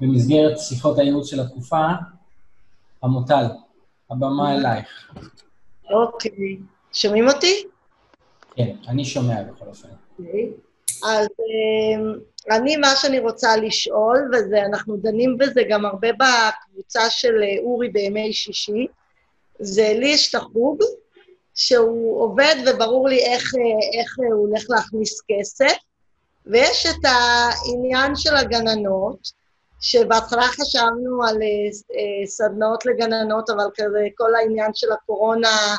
במסגרת שיחות הייעוץ של התקופה. המוטל, הבמה אלייך. אוקיי. שומעים אותי? כן, אני שומע בכל אופן. אוקיי. אז אמ, אני, מה שאני רוצה לשאול, ואנחנו דנים בזה גם הרבה בקבוצה של אה, אורי בימי שישי, זה לי יש את החוג, שהוא עובד וברור לי איך, אה, איך אה, הוא הולך להכניס כסף, ויש את העניין של הגננות, שבהתחלה חשבנו על סדנאות לגננות, אבל כזה כל העניין של הקורונה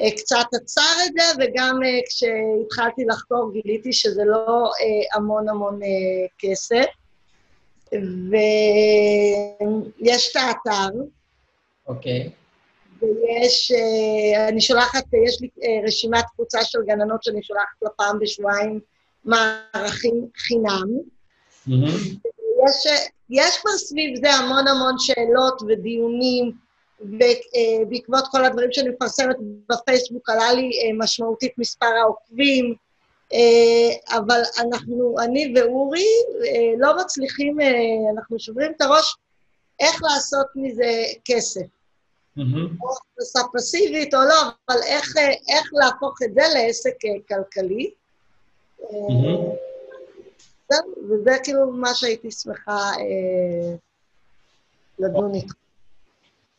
אה, קצת עצר את זה, וגם אה, כשהתחלתי לחקור גיליתי שזה לא אה, המון המון כסף. ויש את האתר. אוקיי. ויש, אני שולחת, יש לי רשימת קבוצה של גננות שאני שולחת לה פעם בשבועיים מערכים חינם. Mm-hmm. יש, יש כבר סביב זה המון המון שאלות ודיונים, ובעקבות כל הדברים שאני מפרסמת בפייסבוק עלה לי אה, משמעותית מספר העוקבים, אה, אבל אנחנו, אני ואורי, אה, לא מצליחים, אנחנו שוברים את הראש איך לעשות מזה כסף. Mm-hmm. או הכנסה פסיבית או לא, אבל איך, איך להפוך את זה לעסק כלכלי. Mm-hmm. וזה כאילו מה שהייתי שמחה לדון איתך.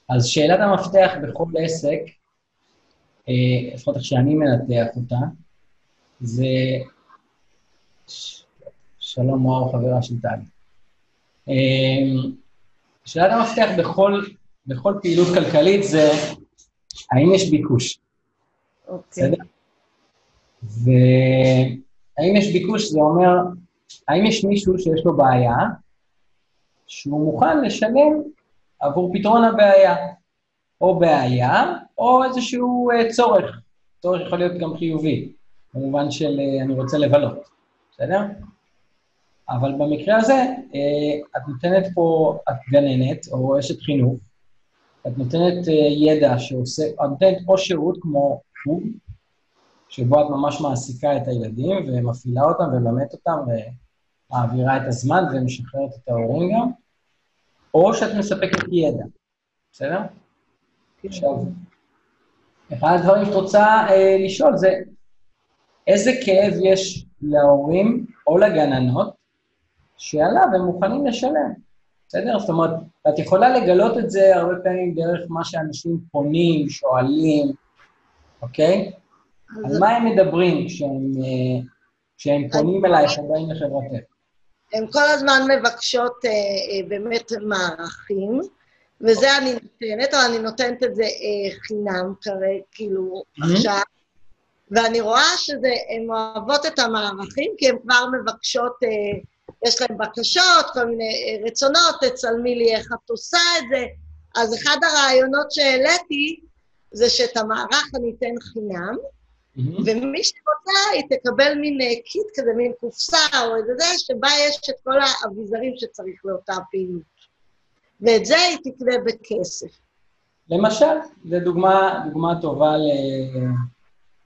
אז שאלת המפתח בכל עסק, אה, לפחות איך שאני מנתח אותה, זה... שלום וואו, חברה של טלי. אה, שאלת המפתח בכל, בכל פעילות כלכלית זה האם יש ביקוש. אוקיי. בסדר? והאם יש ביקוש זה אומר, האם יש מישהו שיש לו בעיה שהוא מוכן לשלם עבור פתרון הבעיה. או בעיה, או איזשהו uh, צורך. צורך יכול להיות גם חיובי, במובן של uh, אני רוצה לבלות, בסדר? אבל במקרה הזה, uh, את נותנת פה, את גננת או אשת חינוך, את נותנת ידע שעושה, את נותנת או שירות כמו חוג, שבו את ממש מעסיקה את הילדים ומפעילה אותם ומלמדת אותם ומעבירה את הזמן ומשחררת את ההורים גם, או שאת מספקת ידע, בסדר? עכשיו, אחד הדברים שאת רוצה אה, לשאול זה, איזה כאב יש להורים או לגננות שעליו הם מוכנים לשלם, בסדר? זאת אומרת, את יכולה לגלות את זה הרבה פעמים דרך מה שאנשים פונים, שואלים, אוקיי? על מה הם מדברים כשהם, אה, כשהם פונים אלייך, הם באים לחברתך? הן כל הזמן מבקשות אה, אה, באמת מערכים, וזה אני נותנת, אבל אני נותנת את זה אה, חינם כרגע, כאילו, mm-hmm. עכשיו. ואני רואה שהן אוהבות את המערכים, כי הן כבר מבקשות, אה, יש להן בקשות, כל מיני אה, רצונות, תצלמי לי איך את עושה את זה. אז אחד הרעיונות שהעליתי, זה שאת המערך אני אתן חינם, Mm-hmm. ומי שרוצה, היא תקבל מין אה, קיט כזה, מין קופסה או איזה זה, שבה יש את כל האביזרים שצריך לאותה פעילות. ואת זה היא תקנה בכסף. למשל, זו דוגמה, דוגמה טובה ל...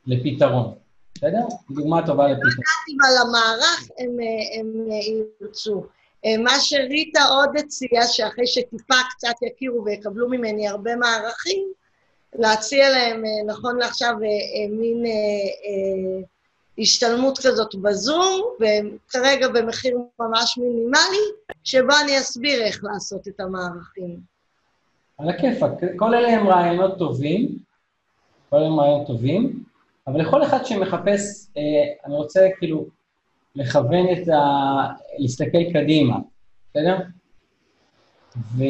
לפתרון, בסדר? דוגמה טובה לפתרון. על המערך הם, אה, הם ירצו. אה, מה שריטה עוד הציעה, שאחרי שטיפה קצת יכירו ויקבלו ממני הרבה מערכים, להציע להם, אה, נכון לעכשיו, אה, אה, מין השתלמות כזאת בזום, וכרגע במחיר ממש מינימלי, שבו אני אסביר איך לעשות את המערכים. על הכיפאק, כל אלה הם רעיונות טובים, כל אלה הם רעיונות טובים, אבל לכל אחד שמחפש, אני רוצה כאילו לכוון את ה... להסתכל קדימה, בסדר? ו...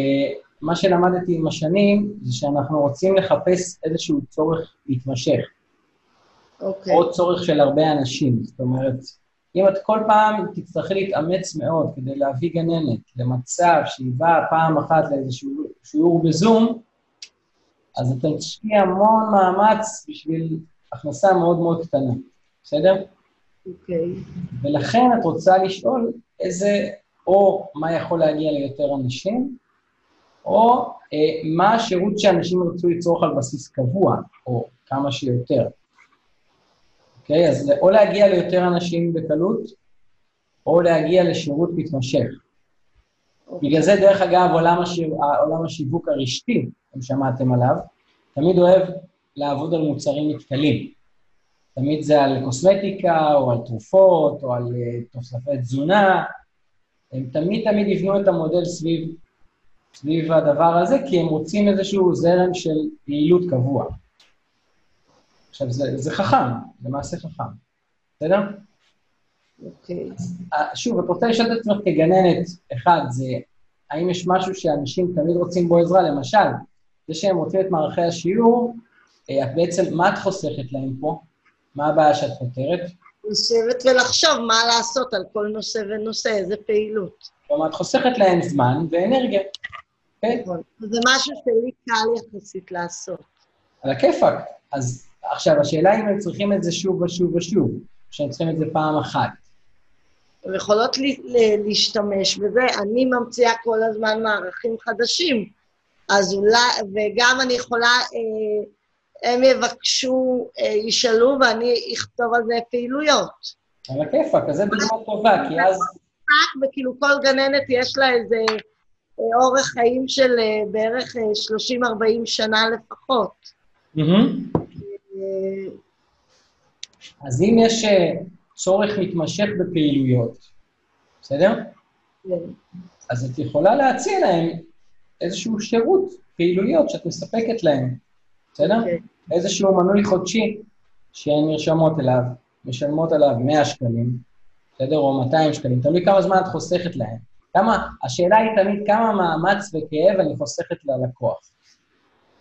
מה שלמדתי עם השנים, זה שאנחנו רוצים לחפש איזשהו צורך להתמשך. אוקיי. Okay. או צורך של הרבה אנשים. זאת אומרת, אם את כל פעם תצטרכי להתאמץ מאוד כדי להביא גננת למצב שהיא באה פעם אחת לאיזשהו שיעור בזום, אז אתה תשקיע המון מאמץ בשביל הכנסה מאוד מאוד קטנה, בסדר? אוקיי. Okay. ולכן את רוצה לשאול איזה, או מה יכול להגיע ליותר אנשים, או אה, מה השירות שאנשים ירצו לצרוך על בסיס קבוע, או כמה שיותר. אוקיי? אז או להגיע ליותר אנשים בקלות, או להגיע לשירות מתמשך. אוקיי. בגלל זה, דרך אגב, עולם, השיו... עולם השיווק הרשתי, אם שמעתם עליו, תמיד אוהב לעבוד על מוצרים מתכלים. תמיד זה על קוסמטיקה, או על תרופות, או על uh, תוספי תזונה. הם תמיד תמיד יבנו את המודל סביב, סביב הדבר הזה, כי הם רוצים איזשהו זרם של יעילות קבוע. עכשיו, זה, זה חכם, זה מעשה חכם, בסדר? אוקיי. אה, שוב, את רוצה לשאול את עצמך כגננת, אחד, זה האם יש משהו שאנשים תמיד רוצים בו עזרה? למשל, זה שהם רוצים את מערכי השיעור, אה, את בעצם, מה את חוסכת להם פה? מה הבעיה שאת פותרת? לשבת ולחשוב מה לעשות על כל נושא ונושא, איזה פעילות. כלומר, את חוסכת להם זמן ואנרגיה. כן? זה משהו שלי קל יחסית לעשות. על הכיפאק. אז עכשיו, השאלה אם הם צריכים את זה שוב ושוב ושוב, או שהם צריכים את זה פעם אחת. הן יכולות להשתמש בזה. אני ממציאה כל הזמן מערכים חדשים, אז אולי, וגם אני יכולה, אה, הם יבקשו, אה, ישאלו ואני אכתוב על זה פעילויות. על הכיפאק, אז זו דוגמה טובה, כי אז... וכאילו כל גננת יש לה איזה אה, אורך חיים של בערך 30-40 שנה לפחות. אז אם יש צורך מתמשך בפעילויות, בסדר? כן. אז את יכולה להציע להם איזשהו שירות, פעילויות שאת מספקת להם, בסדר? כן. איזשהו מנוי חודשי שהן נרשמות אליו, משלמות עליו 100 שקלים, בסדר? או 200 שקלים, תלוי כמה זמן את חוסכת להם. כמה, השאלה היא תמיד כמה מאמץ וכאב אני חוסכת ללקוח.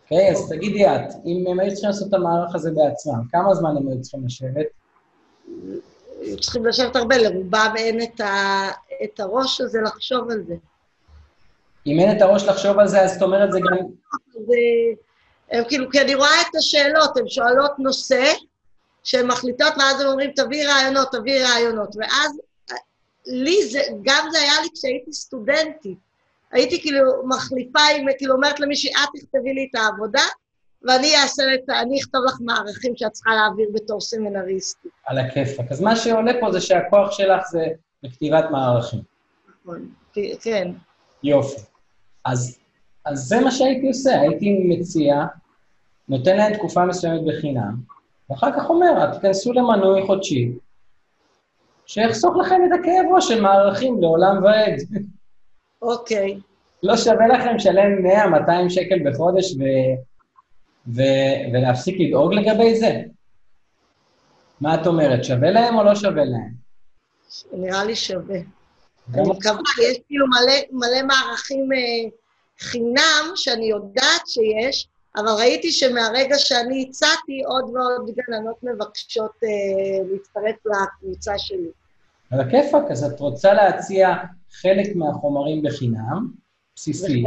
אוקיי? אז תגידי את, אם הם היו צריכים לעשות את המערך הזה בעצמם, כמה זמן הם היו צריכים לשבת? צריכים לשבת הרבה, לרובם אין את, ה, את הראש הזה לחשוב על זה. אם אין את הראש לחשוב על זה, אז זאת אומרת זה גם... זה... הם כאילו, כי אני רואה את השאלות, הן שואלות נושא, שהן מחליטות, ואז הן אומרים, תביאי רעיונות, תביאי רעיונות. ואז לי זה, גם זה היה לי כשהייתי סטודנטית. הייתי כאילו מחליפה, עם, כאילו אומרת למישהי, את תכתבי לי את העבודה, ואני אעשה את, אני אכתוב לך מערכים שאת צריכה להעביר בתור סמינריסטית. על הכיפאק. אז מה שעולה פה זה שהכוח שלך זה בכתיבת מערכים. נכון, כן. יופי. אז, אז זה מה שהייתי עושה, הייתי מציע, נותן להם תקופה מסוימת בחינם, ואחר כך אומר, תיכנסו למנוי חודשי, שיחסוך לכם את הכאב ראש של מערכים לעולם ועד. אוקיי. לא שווה לכם לשלם 100-200 שקל בחודש ו... ו- ולהפסיק לדאוג לגבי זה? מה את אומרת, שווה להם או לא שווה להם? נראה לי שווה. אני מקווה, יש כאילו מלא, מלא מערכים אה, חינם שאני יודעת שיש, אבל ראיתי שמהרגע שאני הצעתי, עוד ועוד גננות מבקשות אה, להצטרף לקבוצה שלי. על הכיפאק, אז את רוצה להציע חלק מהחומרים בחינם, בסיסי,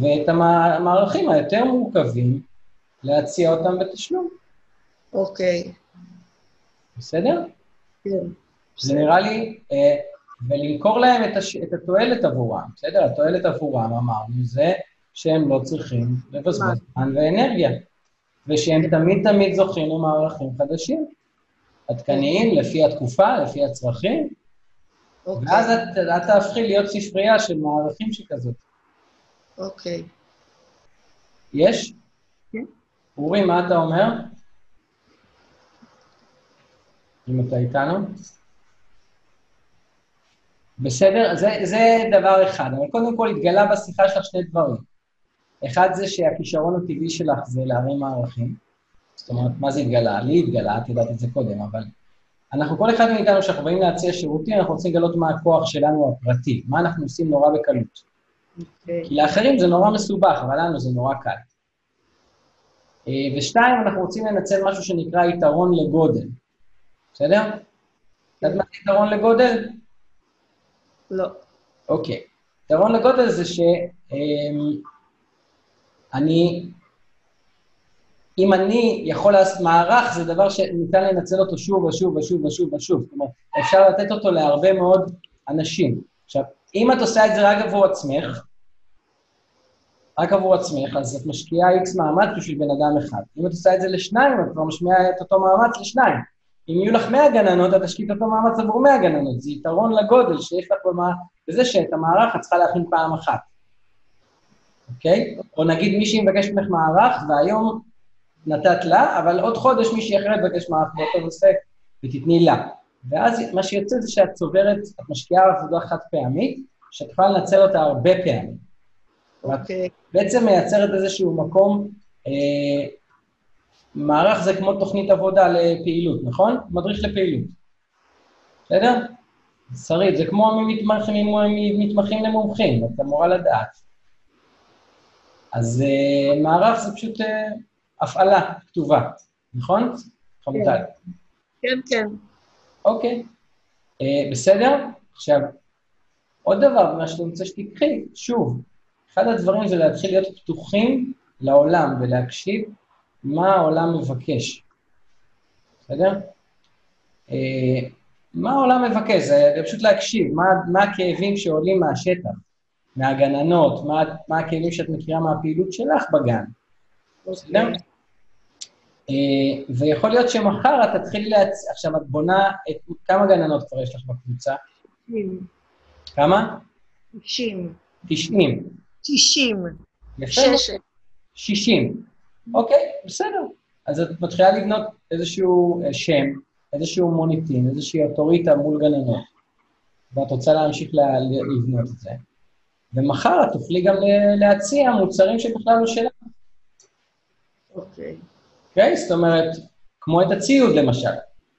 ואת המערכים היותר מורכבים, להציע אותם בתשלום. אוקיי. בסדר? כן. זה נראה לי, אה, ולמכור להם את, הש... את התועלת עבורם, בסדר? התועלת עבורם, אמרנו, זה שהם לא צריכים לבזבז זמן ואנרגיה, ושהם תמיד תמיד זוכים למערכים חדשים, עדכניים. לפי התקופה, לפי הצרכים, אוקיי. ואז את, את תהפכי להיות ספרייה של מערכים שכזאת. אוקיי. יש? כן. אורי, מה אתה אומר? אם אתה איתנו? בסדר? זה, זה דבר אחד, אבל קודם כל התגלה בשיחה שלך שני דברים. אחד זה שהכישרון הטבעי שלך זה להרים מערכים. זאת אומרת, מה זה התגלה? לי התגלה, את יודעת את זה קודם, אבל אנחנו, כל אחד מאיתנו, כשאנחנו באים להציע שירותים, אנחנו רוצים לגלות מה הכוח שלנו הפרטי, מה אנחנו עושים נורא בקלות. Okay. אוקיי. כי לאחרים זה נורא מסובך, אבל לנו זה נורא קל. אה, ושתיים, אנחנו רוצים לנצל משהו שנקרא יתרון לגודל. בסדר? את יודעת מה זה יתרון לגודל? לא. אוקיי. יתרון לגודל זה שאני, אמ, אם אני יכול לעשות מערך, זה דבר שניתן לנצל אותו שוב ושוב ושוב ושוב ושוב. זאת אומרת, אפשר לתת אותו להרבה מאוד אנשים. עכשיו, אם את עושה את זה רק עבור עצמך, רק עבור עצמך, אז את משקיעה איקס מאמץ בשביל בן אדם אחד. אם את עושה את זה לשניים, את כבר משמיעה את אותו מאמץ לשניים. אם יהיו לך 100 גננות, את תשקיעי אותו מאמץ עבור 100 גננות. זה יתרון לגודל שיש לך במה, בזה שאת המערך את צריכה להכין פעם אחת, אוקיי? או נגיד מישהי מבקשת ממך מערך, והיום נתת לה, אבל עוד חודש מישהי אחרת מבקש מערך באותו נושא, ותתני לה. ואז מה שיוצא זה שאת צוברת, את משקיעה עבודה חד פעמית, שאת יכולה לנצל אותה הרבה פעמים. אוקיי. Okay. בעצם מייצרת איזשהו מקום, אה, מערך זה כמו תוכנית עבודה לפעילות, נכון? מדריך לפעילות. בסדר? שרית, זה כמו ממתמחים למומחים, את אמורה לדעת. אז אה, מערך זה פשוט אה, הפעלה כתובה, נכון? חמוטל. כן, כן. אוקיי. אה, בסדר? עכשיו, עוד דבר, מה שאני רוצה שתיקחי, שוב, אחד הדברים זה להתחיל להיות פתוחים לעולם ולהקשיב מה העולם מבקש. בסדר? אה, מה העולם מבקש? זה פשוט להקשיב, מה, מה הכאבים שעולים מהשטח, מהגננות, מה, מה הכאבים שאת מכירה מהפעילות שלך בגן. בסדר? Okay. אה, ויכול להיות שמחר את תתחילי להצ... עכשיו, את בונה את... כמה גננות כבר יש לך בקבוצה? 90. כמה? 90. 90. 90. יפה. 60. אוקיי, בסדר. אז את מתחילה לבנות איזשהו אה, שם, איזשהו מוניטין, איזושהי אוטוריטה מול גננות, ואת רוצה להמשיך לבנות את זה. ומחר את תוכלי גם להציע מוצרים שבכלל לא שלך. אוקיי. אוקיי? זאת אומרת, כמו את הציוד למשל.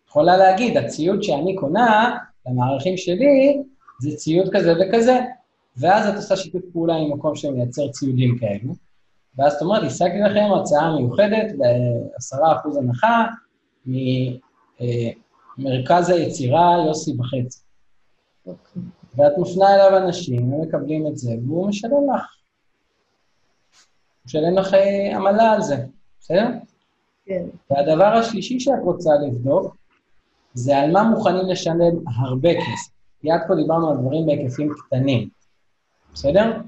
יכולה להגיד, הציוד שאני קונה למערכים שלי, זה ציוד כזה וכזה, ואז את עושה שיתוף פעולה עם מקום שמייצר ציודים כאלו, ואז את אומרת, השגתי לכם הצעה מיוחדת ב-10% הנחה ממרכז היצירה יוסי בחצי. Okay. ואת מפנה אליו אנשים, הם מקבלים את זה, והוא משלם לך. הוא משלם לך אה, עמלה על זה, בסדר? כן. והדבר השלישי שאת רוצה לבדוק, זה על מה מוכנים לשלם הרבה כסף. כי עד כה דיברנו על דברים בהיקפים קטנים, בסדר?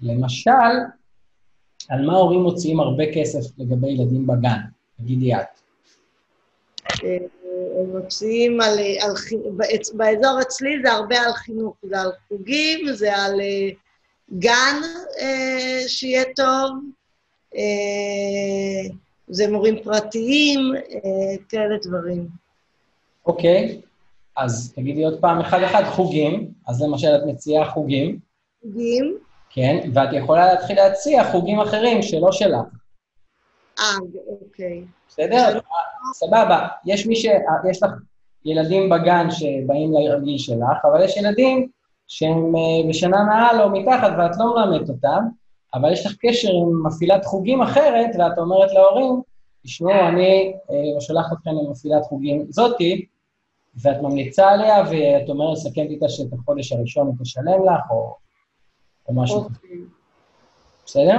למשל, על מה הורים מוציאים הרבה כסף לגבי ילדים בגן? תגידי את. אה, הם מוציאים על, על, באזור אצלי זה הרבה על חינוך, זה על חוגים, זה על אה, גן אה, שיהיה טוב, זה מורים פרטיים, כאלה דברים. אוקיי, אז תגידי עוד פעם אחד-אחד, חוגים, אז למשל את מציעה חוגים. חוגים. כן, ואת יכולה להתחיל להציע חוגים אחרים שלא שלך. אה, אוקיי. בסדר? סבבה. יש מי ש... יש לך ילדים בגן שבאים לגיל שלך, אבל יש ילדים שהם אה, בשנה מעל או מתחת ואת לא מלמדת אותם, אבל יש לך קשר עם מפעילת חוגים אחרת, ואת אומרת להורים, תשמעו, אני אה, שולחת אתכם למפעילת חוגים זאתי, ואת ממליצה עליה, ואת אומרת, סכמת איתה שאת החודש הראשון היא תשלם לך, או או משהו כזה. אוקיי. בסדר?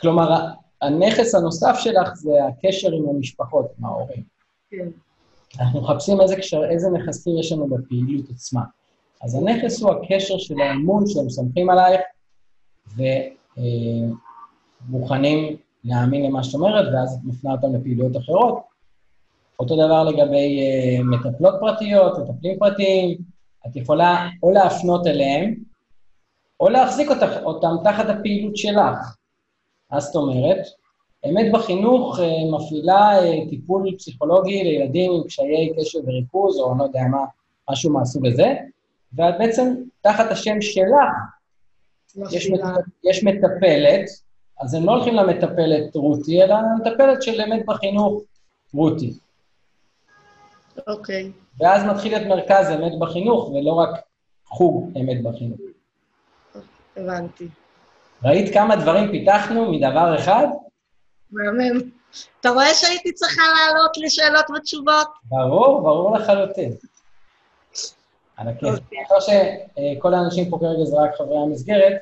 כלומר, הנכס הנוסף שלך זה הקשר עם המשפחות, עם ההורים. כן. אנחנו מחפשים איזה, קשר, איזה נכסים יש לנו בפעילות עצמה. אז הנכס הוא הקשר של האמון שהם סומכים עלייך ומוכנים להאמין למה שאת אומרת, ואז את מפנה אותם לפעילויות אחרות. אותו דבר לגבי uh, מטפלות פרטיות, מטפלים פרטיים, את יכולה או להפנות אליהם, או להחזיק אותך, אותם תחת הפעילות שלך. מה זאת אומרת? אמת בחינוך אה, מפעילה אה, טיפול פסיכולוגי לילדים עם קשיי קשב וריכוז, או לא יודע מה, משהו מהסוג הזה, ואת בעצם, תחת השם שלך, יש, מט, יש מטפלת, אז הם לא הולכים למטפלת רותי, אלא למטפלת של אמת בחינוך רותי. אוקיי. Okay. ואז מתחיל את מרכז אמת בחינוך, ולא רק חוג אמת בחינוך. הבנתי. ראית כמה דברים פיתחנו מדבר אחד? מהמם. אתה רואה שהייתי צריכה לעלות לשאלות ותשובות? ברור, ברור לחלוטין. על הכיף. אוקיי. מאחר שכל האנשים פה כרגע זה רק חברי המסגרת,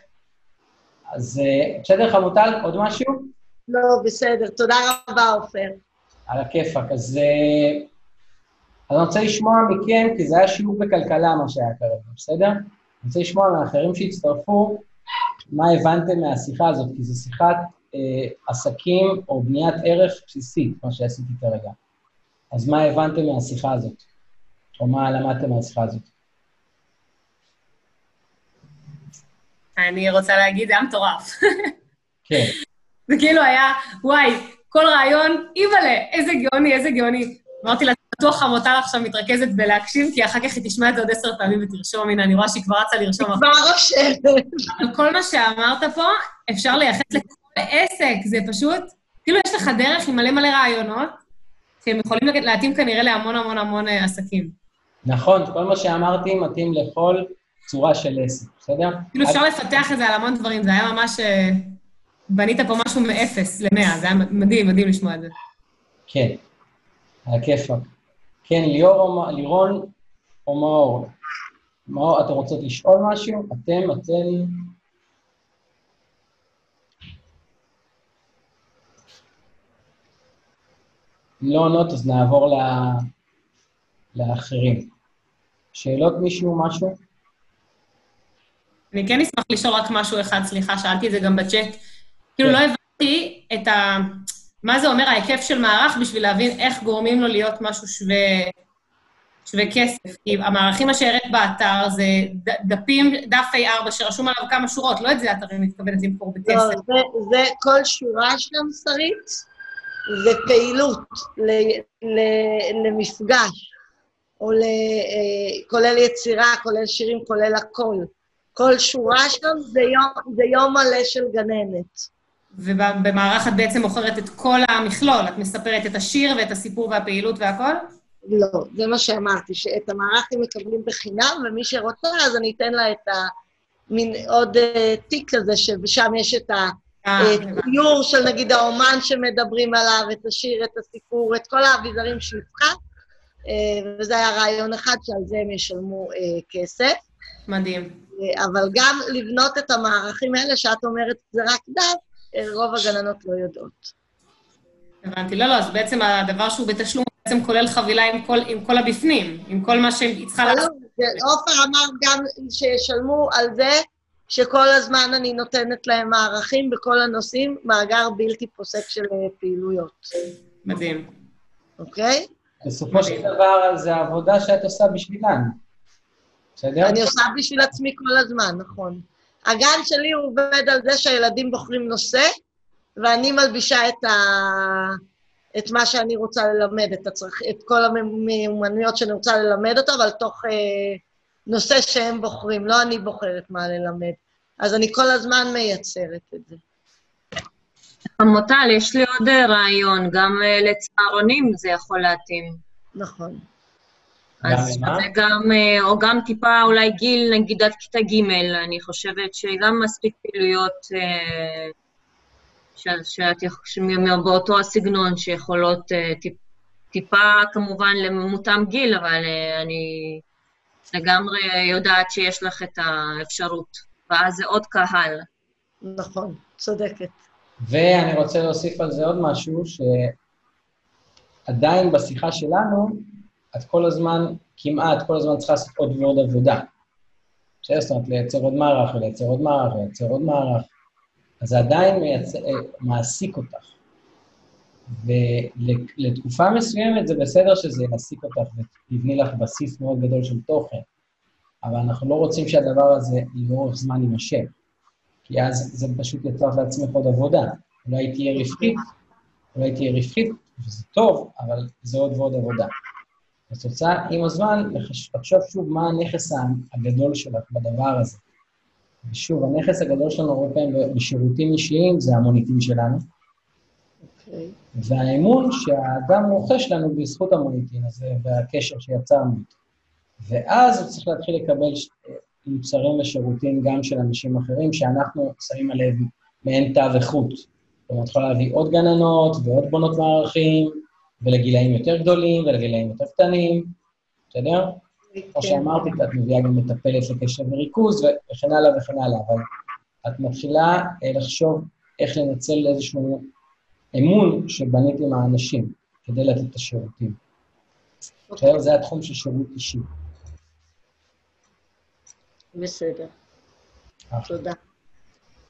אז אה, בסדר, חמוטל, עוד משהו? לא, בסדר. תודה רבה, עופר. על הכיפאק. אז אה, אני רוצה לשמוע מכם, כי זה היה שיעור בכלכלה, מה שהיה כרגע, בסדר? אני רוצה לשמוע מאחרים שהצטרפו, מה הבנתם מהשיחה הזאת, כי זו שיחת אה, עסקים או בניית ערך בסיסית, מה שעשיתי כרגע. אז מה הבנתם מהשיחה הזאת? או מה למדתם מהשיחה הזאת? אני רוצה להגיד, זה היה מטורף. כן. זה כאילו היה, וואי, כל רעיון, אימא'לה, איזה גאוני, איזה גאוני. אמרתי לה, בטוח חמותה עכשיו מתרכזת בלהקשיב, כי אחר כך היא תשמע את זה עוד עשר פעמים ותרשום, הנה, אני רואה שהיא כבר רצה לרשום. היא כבר רושמת. אבל כל מה שאמרת פה, אפשר לייחס לכל עסק, זה פשוט, כאילו יש לך דרך עם מלא מלא רעיונות, שהם יכולים להתאים כנראה להמון המון המון אה, עסקים. נכון, כל מה שאמרתי מתאים לכל צורה של עסק, בסדר? כאילו אפשר לפתח את זה על המון דברים, זה היה ממש... אה, בנית פה משהו מאפס למאה, זה היה מדהים, מדהים לשמוע את זה. כן, היה כיפאק. כן, ליאור, לירון או מאור? מאור, אתם רוצות לשאול משהו? אתם, אתן... אם לא עונות, אז נעבור ל... לאחרים. שאלות מישהו, משהו? אני כן אשמח לשאול רק משהו אחד, סליחה, שאלתי את זה גם בצ'אט. כאילו, לא הבנתי את ה... מה זה אומר ההיקף של מערך בשביל להבין איך גורמים לו להיות משהו שווה, שווה כסף. כי המערכים אשר הראית באתר זה דפים, דף A4 שרשום עליו כמה שורות, לא את זה את הרי מתכוונת למכור בכסף. לא, זה, זה כל שורה של המסרית, זה פעילות ל, ל, למפגש, או ל, אה, כולל יצירה, כולל שירים, כולל הכל. כל שורה שם זה יום, זה יום מלא של גננת. ובמערך את בעצם מוכרת את כל המכלול, את מספרת את השיר ואת הסיפור והפעילות והכל? לא, זה מה שאמרתי, שאת המערך הם מקבלים בחינם, ומי שרוצה, אז אני אתן לה את ה... מין עוד uh, תיק כזה, ששם יש את הציור אה, uh, של נגיד האומן שמדברים עליו, את השיר, את הסיפור, את כל האביזרים צריכה, uh, וזה היה רעיון אחד שעל זה הם ישלמו uh, כסף. מדהים. אבל גם לבנות את המערכים האלה, שאת אומרת, זה רק דף, רוב הגננות לא יודעות. הבנתי. לא, לא, אז בעצם הדבר שהוא בתשלום בעצם כולל חבילה עם כל, עם כל הבפנים, עם כל מה שהיא צריכה לא, לעשות. עופר אמר גם שישלמו על זה שכל הזמן אני נותנת להם מערכים בכל הנושאים, מאגר בלתי פוסק של אה, פעילויות. מדהים. אוקיי? בסופו של דבר, זה עבודה שאת עושה בשבילן. בסדר? אני עושה בשביל עצמי כל הזמן, נכון. הגן שלי הוא עובד על זה שהילדים בוחרים נושא, ואני מלבישה את, ה... את מה שאני רוצה ללמד, את, הצרכ... את כל המיומנויות שאני רוצה ללמד אותו, אבל תוך אה, נושא שהם בוחרים, לא אני בוחרת מה ללמד. אז אני כל הזמן מייצרת את זה. מוטל, יש לי עוד רעיון, גם אה, לצהרונים זה יכול להתאים. נכון. אז זה גם, אה, או גם טיפה אולי גיל, נגיד עד כיתה ג', אני חושבת שגם מספיק פעילויות אה, באותו הסגנון שיכולות אה, טיפ, טיפה כמובן למותאם גיל, אבל אני לגמרי יודעת שיש לך את האפשרות, ואז זה עוד קהל. נכון, צודקת. ואני רוצה להוסיף על זה עוד משהו, שעדיין בשיחה שלנו, את כל הזמן, כמעט כל הזמן צריכה לעשות עוד ועוד עבודה. בסדר? זאת אומרת, לייצר עוד מערך, ולייצר עוד מערך, ולייצר עוד מערך. אז זה עדיין מייצר, אה, מעסיק אותך. ולתקופה מסוימת זה בסדר שזה יעסיק אותך ויבני לך בסיס מאוד גדול של תוכן, אבל אנחנו לא רוצים שהדבר הזה לאורך זמן יימשך, כי אז זה פשוט יצרת לעצמך עוד עבודה. אולי תהיה רווחית, אולי תהיה רווחית, וזה טוב, אבל זה עוד ועוד עבודה. התוצאה, עם הזמן, לחשוב שוב מה הנכס הגדול שלך בדבר הזה. ושוב, הנכס הגדול שלנו הרבה פעמים בשירותים אישיים זה המוניטין שלנו. Okay. אוקיי. והאמון שהאדם רוכש לנו בזכות המוניטין הזה והקשר שיצרנו איתו. ואז הוא צריך להתחיל לקבל מוצרים ושירותים גם של אנשים אחרים, שאנחנו שמים עליהם מעין תו איכות. זאת אומרת, יכולה להביא עוד גננות ועוד בונות מערכים, ולגילאים יותר גדולים ולגילאים יותר קטנים, בסדר? כמו שאמרתי, את מביאה גם מטפלת לקשב וריכוז וכן הלאה וכן הלאה, אבל את מתחילה אה, לחשוב איך לנצל איזשהו אמון שבנית עם האנשים כדי לתת את השירותים. בסדר? זה התחום של שירות אישי. בסדר. תודה.